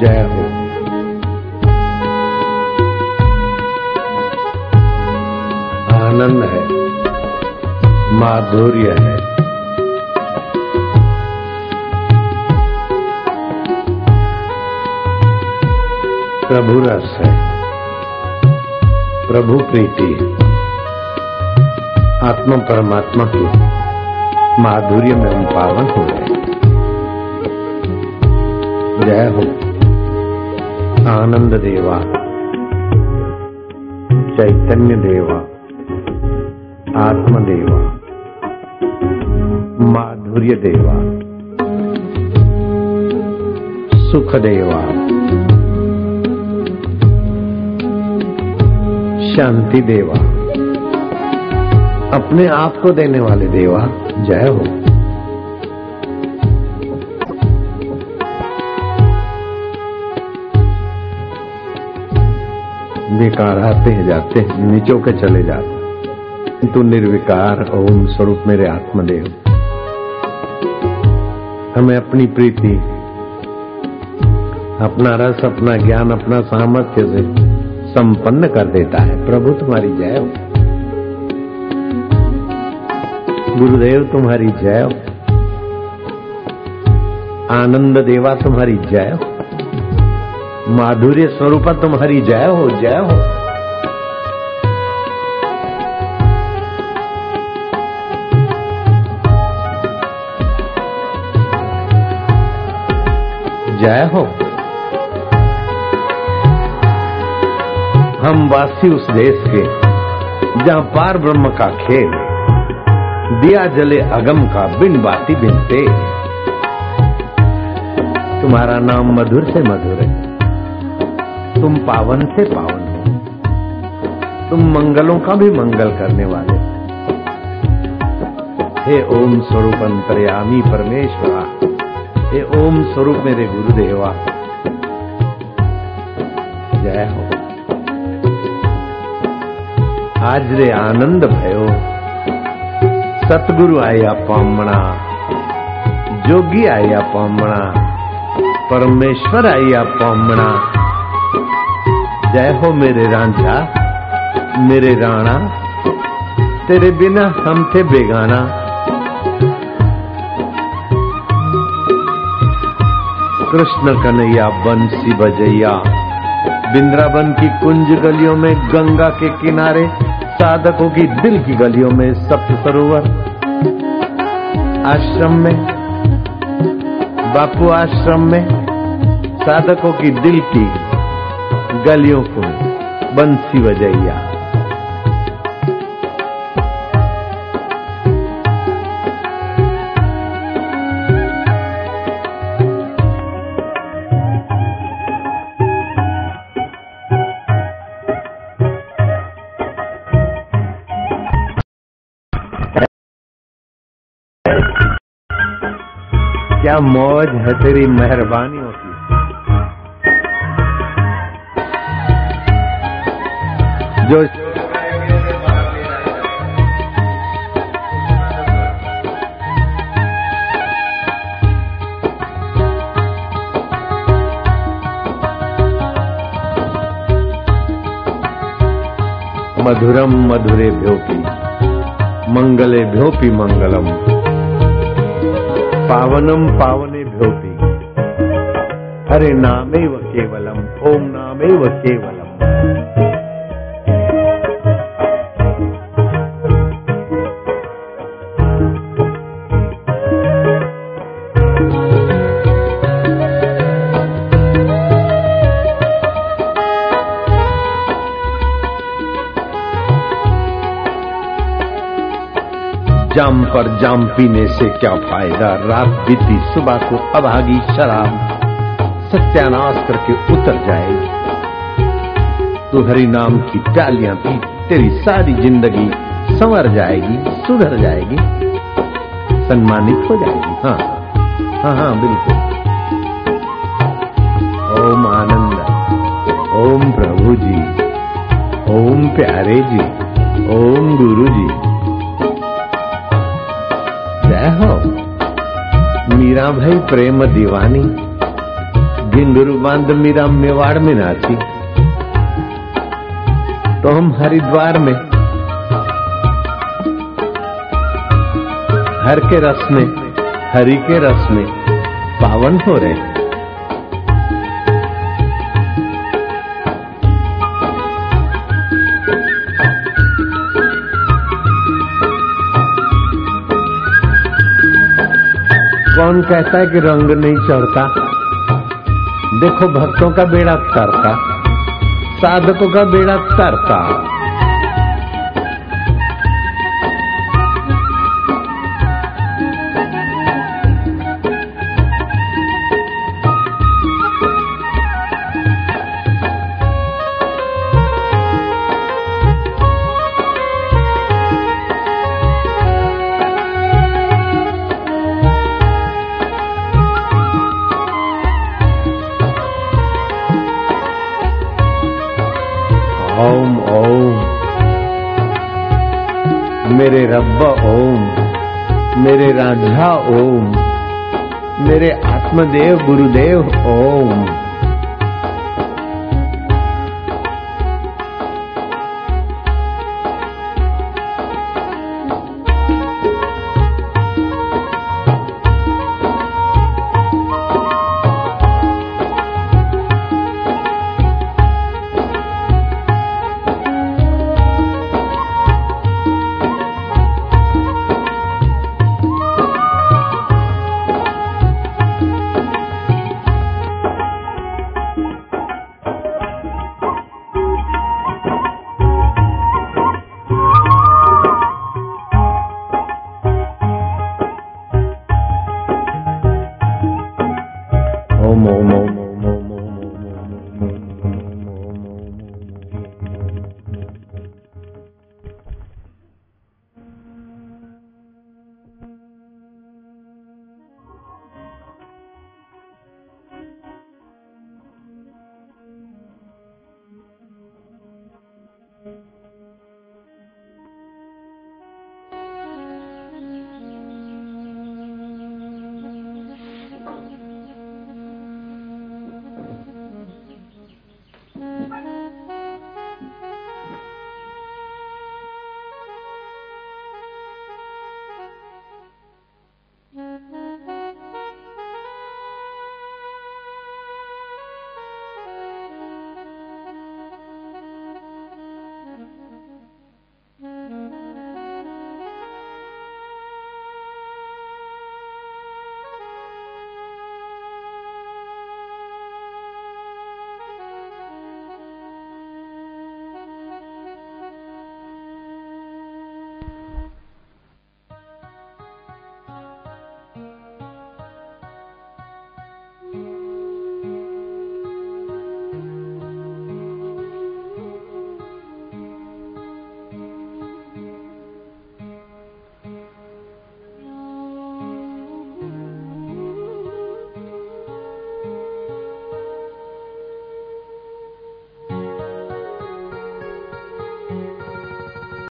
जय हो। आनंद है, माधुर्य है। प्रभु रस है, प्रभु प्रीति आत्मा परमात्मा की माधुर्य में हम पावन हो गए। जय हो। आनंद देवा। चैतन्य देवा। आत्मदेवा माधुर्य देवा। सुख देवा। शांति देवा। अपने आप को देने वाले देवा, जय हो। विकार आते हैं, जाते हैं, नीचों के चले जाते तू निर्विकार ओम स्वरूप मेरे आत्मदेव। हमें अपनी प्रीति, अपना रस, अपना ज्ञान, अपना सामर्थ्य से संपन्न कर देता है। प्रभु, तुम्हारी जय हो। गुरुदेव, तुम्हारी जय हो। आनंद देवा, तुम्हारी जय हो। माधुर्य स्वरूप तुम्हारी जय हो जय हो। जय हो। हम वासी उस देश के, जहाँ पार ब्रह्म का खेल, दिया जले अगम का बिन बाती बिन तुम्हारा नाम मधुर से मधुर है। तुम पावन से पावन। हो तुम मंगलों का भी मंगल करने वाले। हे ओम स्वरूप अंतर्यामी परमेश्वरा, हे ओम स्वरूप मेरे गुरुदेवा। जय हो। आज रे आनंद भयो। सतगुरु आया पामणा, जोगी आया पामणा, परमेश्वर आया पामणा। जय हो मेरे रांझा, मेरे राणा, तेरे बिना हम थे बेगाना। कृष्ण कन्हैया, बंसी बजैया, बिंद्रावन की कुंज गलियों में, गंगा के किनारे, साधकों की दिल की गलियों में सप्त सरोवर। आश्रम में, बापू आश्रम में, साधकों की दिल की गलियों को बंसी बजैया। क्या मौज है तेरी मेहरबानियों की? जो मधुरम मधुरे भ्योपी मंगले भ्योपी मंगलम। पावनम पावने भ्योपी हरे नामेव केवलम, ओम नामेव केवलम। जाम पर जाम पीने से क्या फ़ायदा? रात बीती, सुबह को अभागी शराब सत्यानाश करके उतर जाएगी। तू हरि नाम की प्यालियाँ पी तेरी सारी ज़िंदगी संवर जाएगी, सुधर जाएगी सम्मानित हो जाएगी। हाँ हाँ हाँ बिल्कुल। ओम आनंद, ओम प्रभु जी, ओम प्यारे जी, ओम गुरु जी। हो मीरा भाई प्रेम दीवानी गिंदुरु बाँध मीरा मेवाड़ में नाची तो हम हरिद्वार में, हर के रस में, हरि के रस में पावन हो रहे हैं। कौन कहता है कि रंग नहीं चढ़ता? देखो भक्तों का बेड़ा तरता साधकों का बेड़ा तरता मेरे रब्ब ओम मेरे राजा ओम मेरे आत्मदेव गुरुदेव ओम। mô mô mô